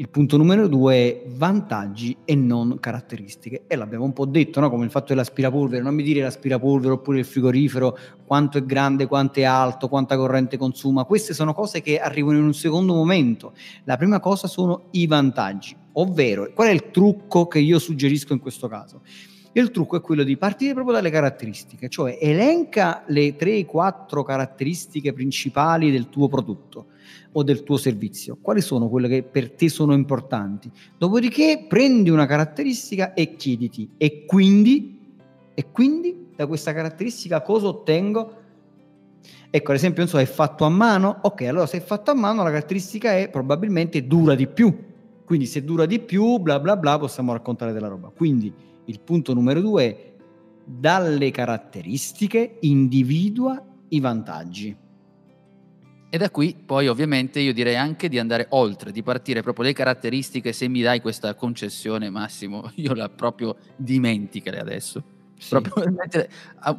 il punto numero due è vantaggi e non caratteristiche. E l'abbiamo un po' detto, no? come il fatto dell'aspirapolvere. Non mi dire l'aspirapolvere oppure il frigorifero, quanto è grande, quanto è alto, quanta corrente consuma. Queste sono cose che arrivano in un secondo momento. La prima cosa sono i vantaggi, ovvero qual è il trucco che io suggerisco in questo caso? Il trucco è quello di partire proprio dalle caratteristiche, cioè elenca le 3-4 caratteristiche principali del tuo prodotto o del tuo servizio? Quali sono quelle che per te sono importanti? Dopodiché prendi una caratteristica e chiediti, e quindi, e quindi da questa caratteristica cosa ottengo? Ecco, ad esempio, non so, è fatto a mano? Ok, allora se è fatto a mano la caratteristica è probabilmente dura di più. Quindi se dura di più, bla bla bla, possiamo raccontare della roba. Quindi il punto numero due è dalle caratteristiche individua i vantaggi. E da qui poi ovviamente io direi anche di andare oltre, di partire proprio le caratteristiche, se mi dai questa concessione Massimo, [LAUGHS] io la proprio dimenticare adesso. Sì. Proprio [LAUGHS] mettere,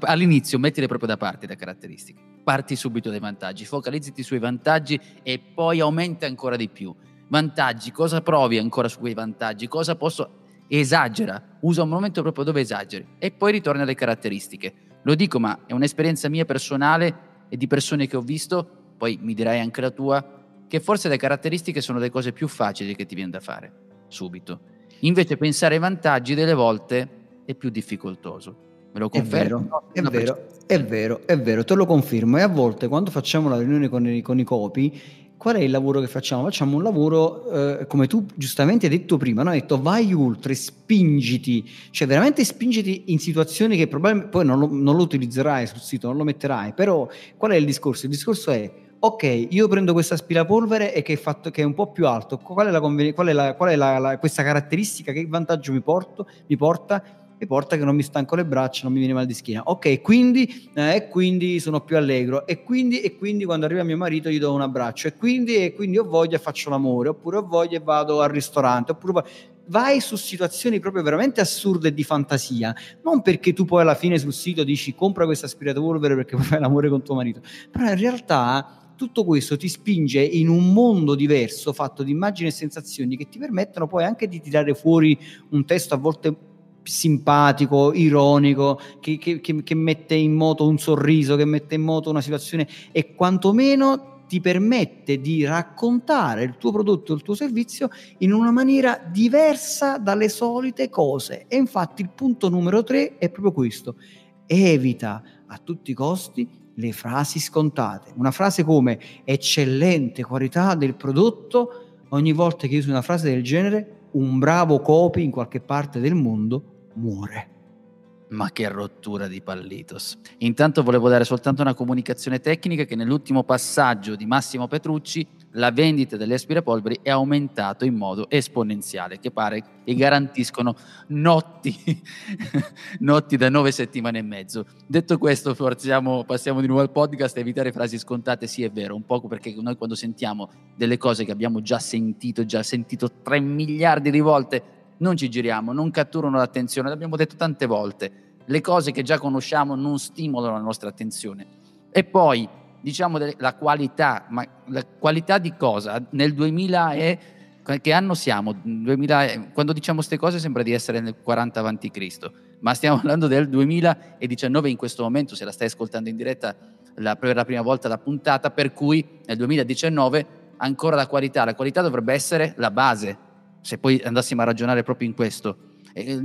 all'inizio mettile proprio da parte le caratteristiche, parti subito dai vantaggi, focalizzati sui vantaggi e poi aumenta ancora di più. Vantaggi, cosa provi ancora su quei vantaggi? Cosa posso... Esagera, usa un momento proprio dove esageri e poi ritorna alle caratteristiche. Lo dico, ma è un'esperienza mia personale e di persone che ho visto poi mi dirai anche la tua, che forse le caratteristiche sono le cose più facili che ti viene da fare subito. Invece pensare ai vantaggi delle volte è più difficoltoso. Me lo confermo? È vero, è vero, è vero, è vero, te lo confermo. E a volte quando facciamo la riunione con i, con i copi, qual è il lavoro che facciamo? Facciamo un lavoro, eh, come tu giustamente hai detto prima, no? hai detto vai oltre, spingiti, cioè veramente spingiti in situazioni che probabilmente poi non lo, non lo utilizzerai sul sito, non lo metterai, però qual è il discorso? Il discorso è ok, io prendo questo aspirapolvere e che è, fatto, che è un po' più alto, qual è, la, qual è, la, qual è la, questa caratteristica, che vantaggio mi, porto, mi porta? Mi porta che non mi stanco le braccia, non mi viene mal di schiena. Ok, quindi, eh, quindi sono più allegro. E quindi, e quindi quando arriva mio marito gli do un abbraccio. E quindi, e quindi ho voglia e faccio l'amore, oppure ho voglia e vado al ristorante, oppure vai su situazioni proprio veramente assurde di fantasia, non perché tu poi alla fine sul sito dici compra questo aspiratore perché fare l'amore con tuo marito, però in realtà tutto questo ti spinge in un mondo diverso fatto di immagini e sensazioni che ti permettono poi anche di tirare fuori un testo a volte simpatico, ironico, che, che, che, mette in moto un sorriso, che mette in moto una situazione e quantomeno ti permette di raccontare il tuo prodotto, il tuo servizio in una maniera diversa dalle solite cose. E infatti il punto numero tre è proprio questo. Evita a tutti i costi le frasi scontate. Una frase come eccellente qualità del prodotto, ogni volta che usi una frase del genere, un bravo copy in qualche parte del mondo muore. Ma che rottura di Pallitos. Intanto volevo dare soltanto una comunicazione tecnica che nell'ultimo passaggio di Massimo Petrucci la vendita delle aspirapolveri è aumentato in modo esponenziale, che pare che garantiscono notti, [LAUGHS] notti da nove settimane e mezzo. Detto questo, forziamo, passiamo di nuovo al podcast, evitare frasi scontate, sì è vero, un poco perché noi quando sentiamo delle cose che abbiamo già sentito, già sentito tre miliardi di volte, non ci giriamo, non catturano l'attenzione, l'abbiamo detto tante volte. Le cose che già conosciamo non stimolano la nostra attenzione. E poi diciamo la qualità, ma la qualità di cosa? Nel 2000 e che anno siamo? 2000, quando diciamo queste cose sembra di essere nel 40 a.C. ma stiamo [LAUGHS] parlando del 2019 in questo momento, se la stai ascoltando in diretta la, per la prima volta la puntata, per cui nel 2019 ancora la qualità, la qualità dovrebbe essere la base, se poi andassimo a ragionare proprio in questo. Eh,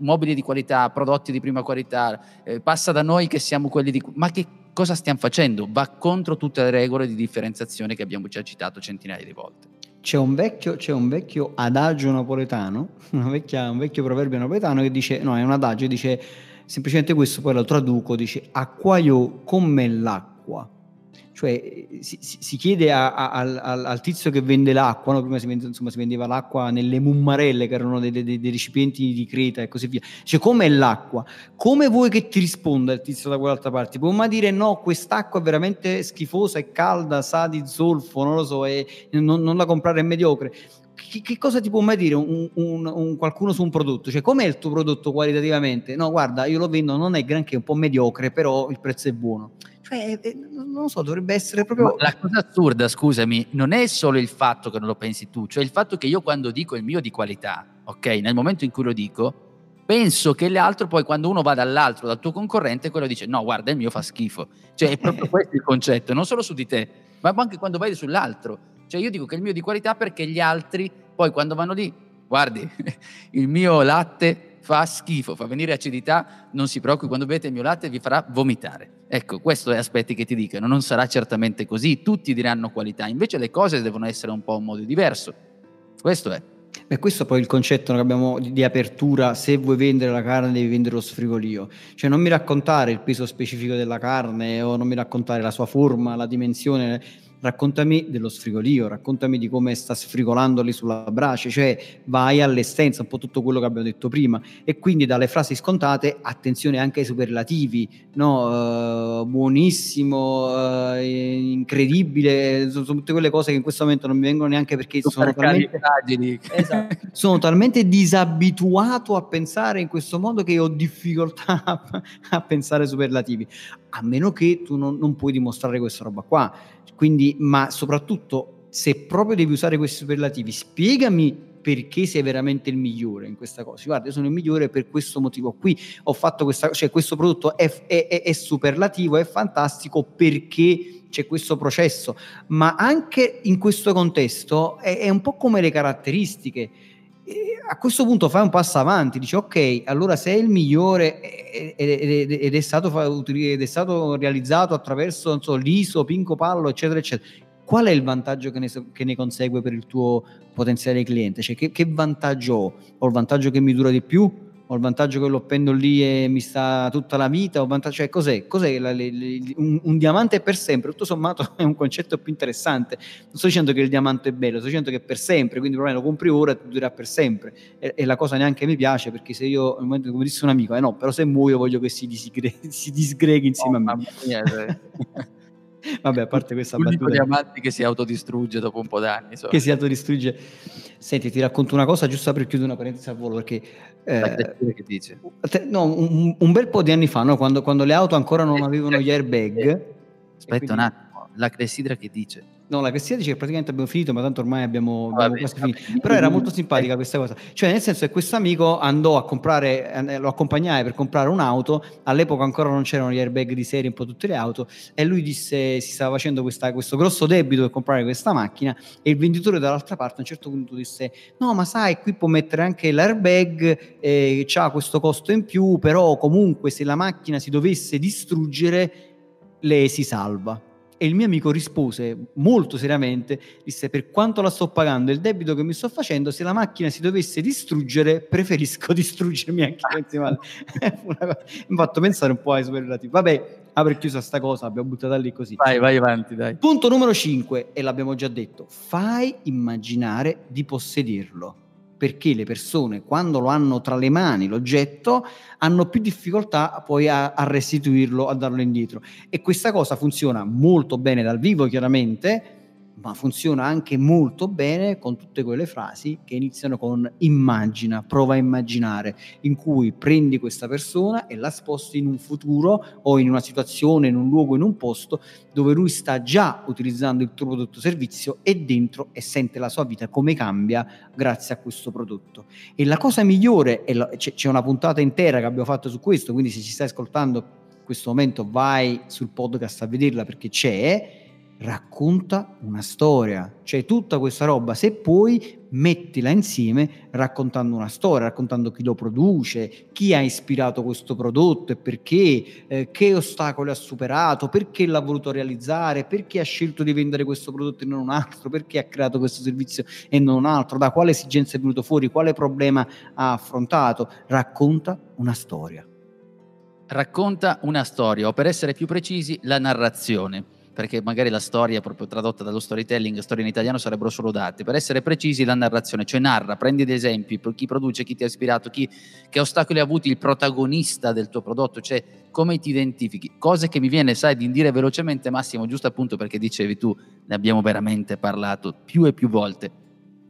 mobili di qualità, prodotti di prima qualità, eh, passa da noi che siamo quelli di... Ma che cosa stiamo facendo? Va contro tutte le regole di differenziazione che abbiamo già citato centinaia di volte. C'è un, vecchio, c'è un vecchio adagio napoletano, [LAUGHS] vecchia, un vecchio proverbio napoletano che dice, no è un adagio, dice semplicemente questo, poi lo traduco, dice acquaio come l'acqua cioè si, si chiede a, a, al, al, tizio che vende l'acqua, no? prima si, vende, insomma, si, vendeva l'acqua nelle mummarelle che erano dei, dei, dei recipienti di creta e così via, cioè com'è l'acqua? Come vuoi che ti risponda il tizio da quell'altra parte? Può mai dire no, quest'acqua è veramente schifosa, è calda, sa di zolfo, non lo so, e non, non la comprare è mediocre. Che, che, cosa ti può mai dire un, un, un, qualcuno su un prodotto? Cioè, com'è il tuo prodotto qualitativamente? No, guarda, io lo vendo, non è granché, è un po' mediocre, però il prezzo è buono. Cioè, non so, dovrebbe essere proprio... Ma la cosa assurda, scusami, non è solo il fatto che non lo pensi tu, cioè il fatto che io quando dico il mio di qualità, ok, nel momento in cui lo dico, penso che l'altro poi quando uno va dall'altro, dal tuo concorrente, quello dice no, guarda, il mio fa schifo. Cioè è proprio [LAUGHS] questo il concetto, non solo su di te, ma anche quando vai sull'altro. Cioè io dico che il mio di qualità perché gli altri poi quando vanno lì, guardi, [LAUGHS] il mio latte fa schifo, fa venire acidità, non si preoccupi, quando bevete il mio latte vi farà vomitare. Ecco, questo è aspetti che ti dicono, non sarà certamente così, tutti diranno qualità, invece le cose devono essere un po' un modo diverso. Questo è. Beh, questo è poi il concetto che abbiamo di, apertura, se vuoi vendere la carne devi vendere lo sfrigolio, cioè non mi raccontare il peso specifico della carne o non mi raccontare la sua forma, la dimensione, raccontami dello sfrigolio, raccontami di come sta sfrigolando lì sulla brace, cioè vai all'essenza, un po' tutto quello che abbiamo detto prima. E quindi dalle frasi scontate, attenzione anche ai superlativi, no? Uh, buonissimo, uh, incredibile, sono, sono, tutte quelle cose che in questo momento non mi vengono neanche perché sono talmente, esatto, [LAUGHS] sono talmente, disabituato a pensare in questo modo che ho difficoltà [LAUGHS] a, a pensare superlativi, a meno che tu non, non puoi dimostrare questa roba qua quindi, ma soprattutto, se proprio devi usare questi superlativi, spiegami perché sei veramente il migliore in questa cosa. Guarda, io sono il migliore per questo motivo qui. Ho fatto questa, cioè questo prodotto è, è, è superlativo, è fantastico perché c'è questo processo, ma anche in questo contesto è, è un po' come le caratteristiche. A questo punto fai un passo avanti, dici ok, allora se è il migliore ed è stato, ed è stato realizzato attraverso so, l'ISO, Pinco Pallo, eccetera, eccetera, qual è il vantaggio che ne, che ne consegue per il tuo potenziale cliente? Cioè che, che vantaggio ho? Ho il vantaggio che mi dura di più? Ho il vantaggio che lo appendo lì e mi sta tutta la vita, cioè cos'è? cos'è la, le, le, un, un, diamante per sempre, tutto sommato [LAUGHS] è un concetto più interessante, non sto dicendo che il diamante è bello, sto dicendo che è per sempre, quindi il lo compri ora e ti durerà per sempre e, e, la cosa neanche mi piace perché se io, come disse un amico, eh no, però se muoio voglio che si, disgre- [LAUGHS] si disgreghi insieme oh, a me. Mia, [LAUGHS] Vabbè, a parte questa battuta. diamante che si autodistrugge dopo un po' d'anni. So. Che si autodistrugge. Senti, ti racconto una cosa giusto per chiudere una parentesi al volo, perché... Eh, che dice? No, un, un, bel po' di anni fa, no, quando, quando, le auto ancora non avevano gli airbag... Aspetta quindi... un attimo, la clessidra che dice? No, la Cressia dice che praticamente abbiamo finito, ma tanto ormai abbiamo, abbiamo vabbè, quasi vabbè. finito. Però era molto simpatica questa cosa. Cioè, nel senso che questo amico andò a comprare, eh, lo accompagnai per comprare un'auto. All'epoca ancora non c'erano gli airbag di serie in po' tutte le auto. E lui disse si stava facendo questa, questo grosso debito per comprare questa macchina. E il venditore dall'altra parte a un certo punto disse: No, ma sai, qui può mettere anche l'airbag, eh, ha questo costo in più. Però comunque, se la macchina si dovesse distruggere, le si salva e il mio amico rispose molto seriamente, disse per quanto la sto pagando il debito che mi sto facendo, se la macchina si dovesse distruggere preferisco [LAUGHS] distruggermi anche io [LAUGHS] insieme Mi ha fatto pensare un po' ai superlativi. Vabbè, aver chiuso sta cosa, abbiamo buttata lì così. Vai, vai avanti, dai. Punto numero 5, e l'abbiamo già detto, fai immaginare di possederlo perché le persone quando lo hanno tra le mani l'oggetto hanno più difficoltà poi a, a restituirlo, a darlo indietro. E questa cosa funziona molto bene dal vivo chiaramente, ma funziona anche molto bene con tutte quelle frasi che iniziano con immagina, prova a immaginare, in cui prendi questa persona e la sposti in un futuro o in una situazione, in un luogo, in un posto dove lui sta già utilizzando il tuo prodotto o servizio e dentro e sente la sua vita come cambia grazie a questo prodotto. E la cosa migliore, e c'è una puntata intera che abbiamo fatto su questo, quindi se ci stai ascoltando in questo momento vai sul podcast a vederla perché c'è, racconta una storia, cioè tutta questa roba, se poi mettila insieme raccontando una storia, raccontando chi lo produce, chi ha ispirato questo prodotto e perché, eh, che ostacoli ha superato, perché l'ha voluto realizzare, perché ha scelto di vendere questo prodotto e non un altro, perché ha creato questo servizio e non un altro, da quale esigenza è venuto fuori, quale problema ha affrontato, racconta una storia. Racconta una storia, o per essere più precisi, la narrazione perché magari la storia proprio tradotta dallo storytelling, storia in italiano sarebbero solo dati. Per essere precisi la narrazione, cioè narra, prendi degli esempi, chi produce, chi ti ha ispirato, chi, che ostacoli ha avuto il protagonista del tuo prodotto, cioè come ti identifichi. Cose che mi viene, sai, di dire velocemente Massimo, giusto appunto perché dicevi tu, ne abbiamo veramente parlato più e più volte.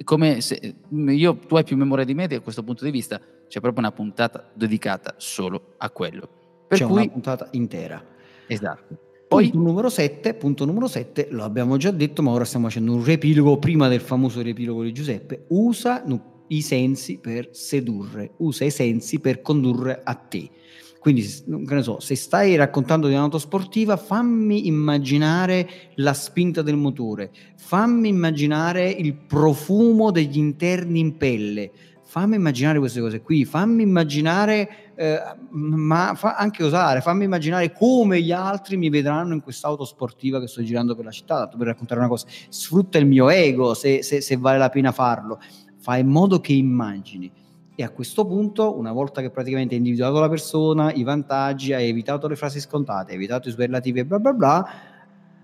Come se, io, tu hai più memoria di me da questo punto di vista, c'è proprio una puntata dedicata solo a quello. Per c'è cui, una puntata intera. Esatto. Poi, punto numero 7, punto numero 7, lo abbiamo già detto, ma ora stiamo facendo un riepilogo prima del famoso riepilogo di Giuseppe. Usa i sensi per sedurre, usa i sensi per condurre a te. Quindi, che ne so, se stai raccontando di un'auto sportiva, fammi immaginare la spinta del motore, fammi immaginare il profumo degli interni in pelle, fammi immaginare queste cose qui, fammi immaginare, eh, ma fa anche osare, fammi immaginare come gli altri mi vedranno in quest'auto sportiva che sto girando per la città, tanto per raccontare una cosa, sfrutta il mio ego se, se, se vale la pena farlo, fai in modo che immagini. E a questo punto, una volta che praticamente hai individuato la persona, i vantaggi, hai evitato le frasi scontate, hai evitato i superlativi e bla bla bla,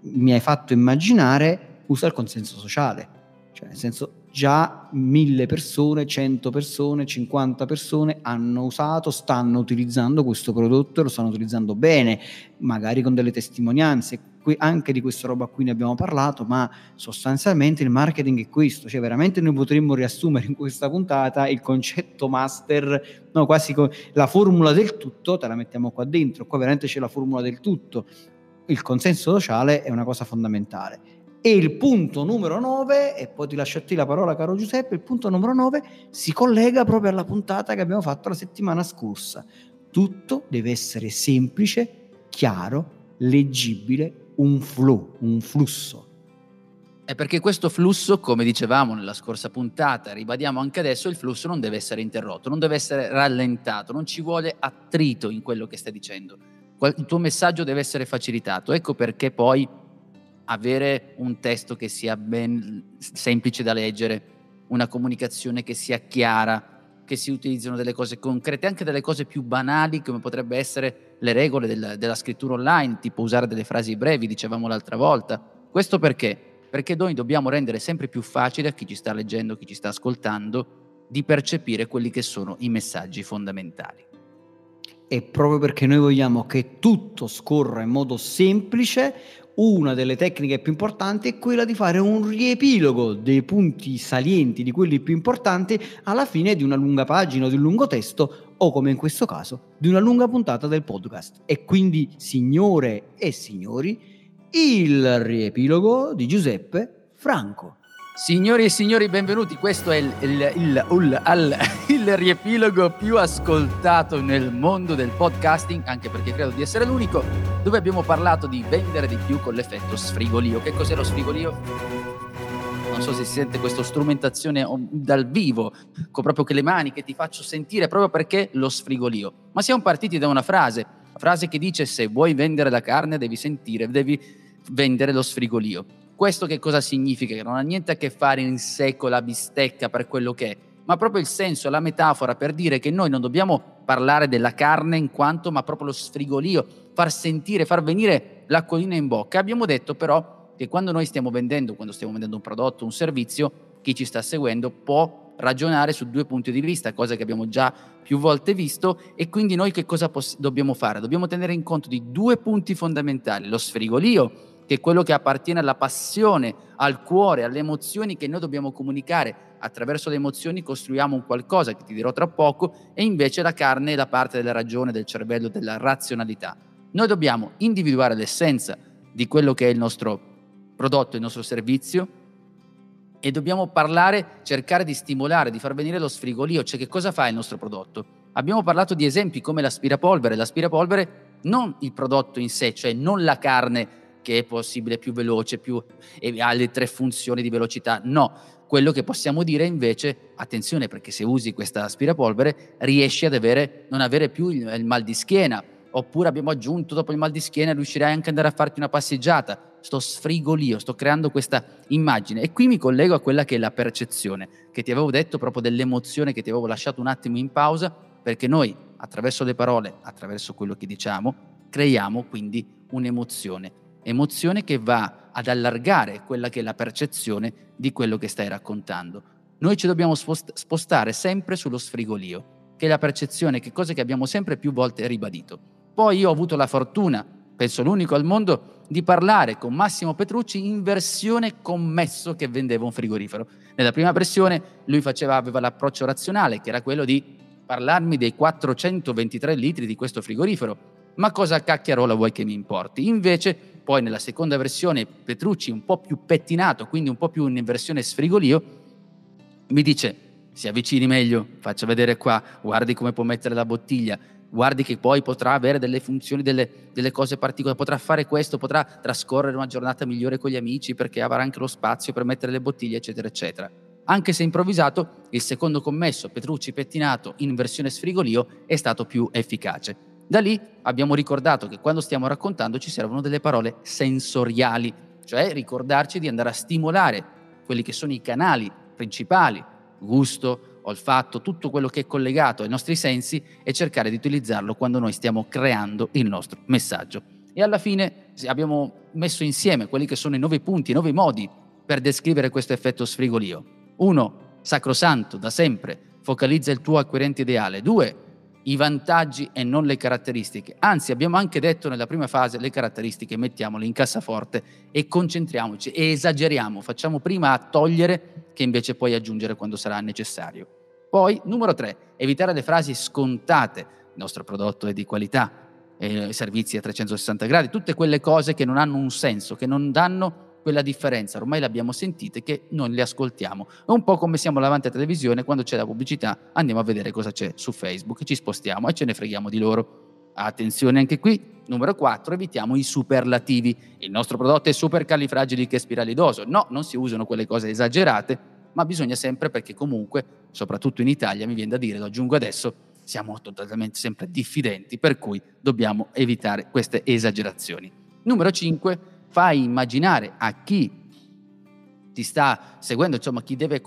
mi hai fatto immaginare, usa il consenso sociale. Cioè, nel senso, già mille persone, cento persone, cinquanta persone hanno usato, stanno utilizzando questo prodotto e lo stanno utilizzando bene, magari con delle testimonianze. Anche di questa roba qui ne abbiamo parlato, ma sostanzialmente il marketing è questo, cioè veramente noi potremmo riassumere in questa puntata il concetto master, no, quasi la formula del tutto, te la mettiamo qua dentro, qua veramente c'è la formula del tutto. Il consenso sociale è una cosa fondamentale e il punto numero 9, e poi ti lascio a te la parola caro Giuseppe, il punto numero 9 si collega proprio alla puntata che abbiamo fatto la settimana scorsa. Tutto deve essere semplice, chiaro, leggibile, un flow, un flusso. È perché questo flusso, come dicevamo nella scorsa puntata, ribadiamo anche adesso, il flusso non deve essere interrotto, non deve essere rallentato, non ci vuole attrito in quello che stai dicendo. Il tuo messaggio deve essere facilitato. Ecco perché poi avere un testo che sia ben semplice da leggere, una comunicazione che sia chiara, che si utilizzino delle cose concrete, anche delle cose più banali come potrebbe essere le regole del, della scrittura online, tipo usare delle frasi brevi, dicevamo l'altra volta. Questo perché? Perché noi dobbiamo rendere sempre più facile a chi ci sta leggendo, chi ci sta ascoltando, di percepire quelli che sono i messaggi fondamentali. E proprio perché noi vogliamo che tutto scorra in modo semplice, una delle tecniche più importanti è quella di fare un riepilogo dei punti salienti, di quelli più importanti, alla fine di una lunga pagina di un lungo testo o come in questo caso di una lunga puntata del podcast. E quindi, signore e signori, il riepilogo di Giuseppe Franco. Signori e signori, benvenuti. Questo è il, il, il, [LAUGHS] il, riepilogo più ascoltato nel mondo del podcasting, anche perché credo di essere l'unico, dove abbiamo parlato di vendere di più con l'effetto sfrigolio. Che cos'è lo sfrigolio? Non so se si sente questa strumentazione dal vivo, con proprio che le mani che ti faccio sentire, proprio perché lo sfrigolio. Ma siamo partiti da una frase, frase che dice se vuoi vendere la carne devi sentire, devi vendere lo sfrigolio. Questo che cosa significa? Che non ha niente a che fare in sé con la bistecca per quello che è, ma proprio il senso, la metafora per dire che noi non dobbiamo parlare della carne in quanto, ma proprio lo sfrigolio, far sentire, far venire l'acquolina in bocca. Abbiamo detto però che quando noi stiamo vendendo, quando stiamo vendendo un prodotto, un servizio, chi ci sta seguendo può ragionare su due punti di vista, cosa che abbiamo già più volte visto, e quindi noi che cosa poss- dobbiamo fare? Dobbiamo tenere in conto di due punti fondamentali, lo sfrigolio che è quello che appartiene alla passione, al cuore, alle emozioni che noi dobbiamo comunicare. Attraverso le emozioni costruiamo un qualcosa che ti dirò tra poco e invece la carne è la parte della ragione, del cervello, della razionalità. Noi dobbiamo individuare l'essenza di quello che è il nostro prodotto, il nostro servizio e dobbiamo parlare, cercare di stimolare, di far venire lo sfrigolio, cioè che cosa fa il nostro prodotto. Abbiamo parlato di esempi come l'aspirapolvere, l'aspirapolvere non il prodotto in sé, cioè non la carne che è possibile più veloce, più, e ha le tre funzioni di velocità, no, quello che possiamo dire invece, attenzione perché se usi questa aspirapolvere riesci ad avere, non avere più il, il mal di schiena, oppure abbiamo aggiunto dopo il mal di schiena riuscirai anche ad andare a farti una passeggiata, sto sfrigolio, sto creando questa immagine. E qui mi collego a quella che è la percezione, che ti avevo detto proprio dell'emozione che ti avevo lasciato un attimo in pausa, perché noi attraverso le parole, attraverso quello che diciamo, creiamo quindi un'emozione, emozione che va ad allargare quella che è la percezione di quello che stai raccontando. Noi ci dobbiamo spostare sempre sullo sfrigolio, che è la percezione, che cosa che abbiamo sempre più volte ribadito. Poi io ho avuto la fortuna penso l'unico al mondo, di parlare con Massimo Petrucci in versione commesso che vendeva un frigorifero. Nella prima versione lui faceva, aveva l'approccio razionale, che era quello di parlarmi dei 423 litri di questo frigorifero. Ma cosa cacchiarola vuoi che mi importi? Invece, poi nella seconda versione, Petrucci, un po' più pettinato, quindi un po' più in versione sfrigolio, mi dice, si avvicini meglio, faccia vedere qua, guardi come può mettere la bottiglia, guardi che poi potrà avere delle funzioni, delle, delle, cose particolari, potrà fare questo, potrà trascorrere una giornata migliore con gli amici perché avrà anche lo spazio per mettere le bottiglie, eccetera, eccetera. Anche se improvvisato, il secondo commesso, Petrucci pettinato in versione sfrigolio, è stato più efficace. Da lì abbiamo ricordato che quando stiamo raccontando ci servono delle parole sensoriali, cioè ricordarci di andare a stimolare quelli che sono i canali principali, gusto, olfatto, tutto quello che è collegato ai nostri sensi e cercare di utilizzarlo quando noi stiamo creando il nostro messaggio. E alla fine abbiamo messo insieme quelli che sono i nove punti, i nove modi per descrivere questo effetto sfrigolio. Uno, sacrosanto, da sempre, focalizza il tuo acquirente ideale. Due, i vantaggi e non le caratteristiche. Anzi, abbiamo anche detto nella prima fase le caratteristiche, mettiamole in cassaforte e concentriamoci e esageriamo, facciamo prima a togliere che invece poi aggiungere quando sarà necessario. Poi, numero tre, evitare le frasi scontate. Il nostro prodotto è di qualità, eh, servizi a 360 gradi, tutte quelle cose che non hanno un senso, che non danno quella differenza, ormai le abbiamo sentite che non le ascoltiamo. È un po' come siamo davanti alla televisione, quando c'è la pubblicità andiamo a vedere cosa c'è su Facebook, ci spostiamo e ce ne freghiamo di loro. Attenzione anche qui, numero 4, evitiamo i superlativi. Il nostro prodotto è super califragili che spiralidoso. No, non si usano quelle cose esagerate, ma bisogna sempre perché comunque, soprattutto in Italia, mi viene da dire, lo aggiungo adesso, siamo totalmente sempre diffidenti, per cui dobbiamo evitare queste esagerazioni. Numero 5, fai immaginare a chi ti sta seguendo, insomma chi deve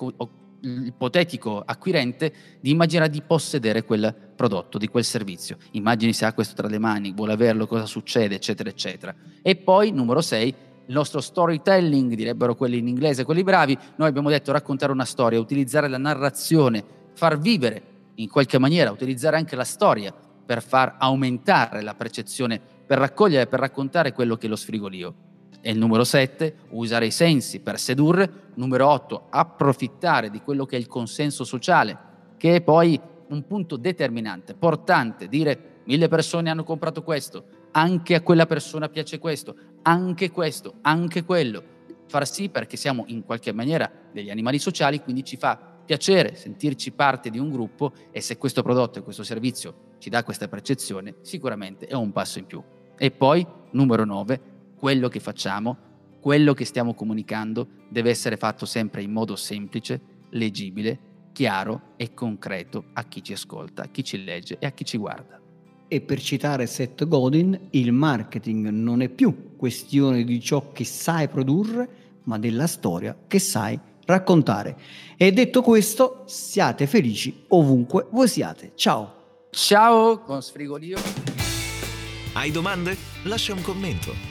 l'ipotetico acquirente di immaginare di possedere quel prodotto, di quel servizio. Immagini se ha questo tra le mani, vuole averlo, cosa succede, eccetera, eccetera. E poi, numero 6, il nostro storytelling, direbbero quelli in inglese, quelli bravi, noi abbiamo detto raccontare una storia, utilizzare la narrazione, far vivere in qualche maniera, utilizzare anche la storia per far aumentare la percezione, per raccogliere, per raccontare quello che è lo sfrigolio. E il numero 7, usare i sensi per sedurre. Numero 8, approfittare di quello che è il consenso sociale, che è poi un punto determinante, portante, dire mille persone hanno comprato questo, anche a quella persona piace questo, anche questo, anche quello. Far sì perché siamo in qualche maniera degli animali sociali, quindi ci fa piacere sentirci parte di un gruppo e se questo prodotto e questo servizio ci dà questa percezione, sicuramente è un passo in più. E poi, numero 9, quello che facciamo, quello che stiamo comunicando deve essere fatto sempre in modo semplice, leggibile, chiaro e concreto a chi ci ascolta, a chi ci legge e a chi ci guarda. E per citare Seth Godin, il marketing non è più questione di ciò che sai produrre, ma della storia che sai raccontare. E detto questo, siate felici ovunque voi siate. Ciao! Ciao con Sfrigolio. Hai domande? Lascia un commento.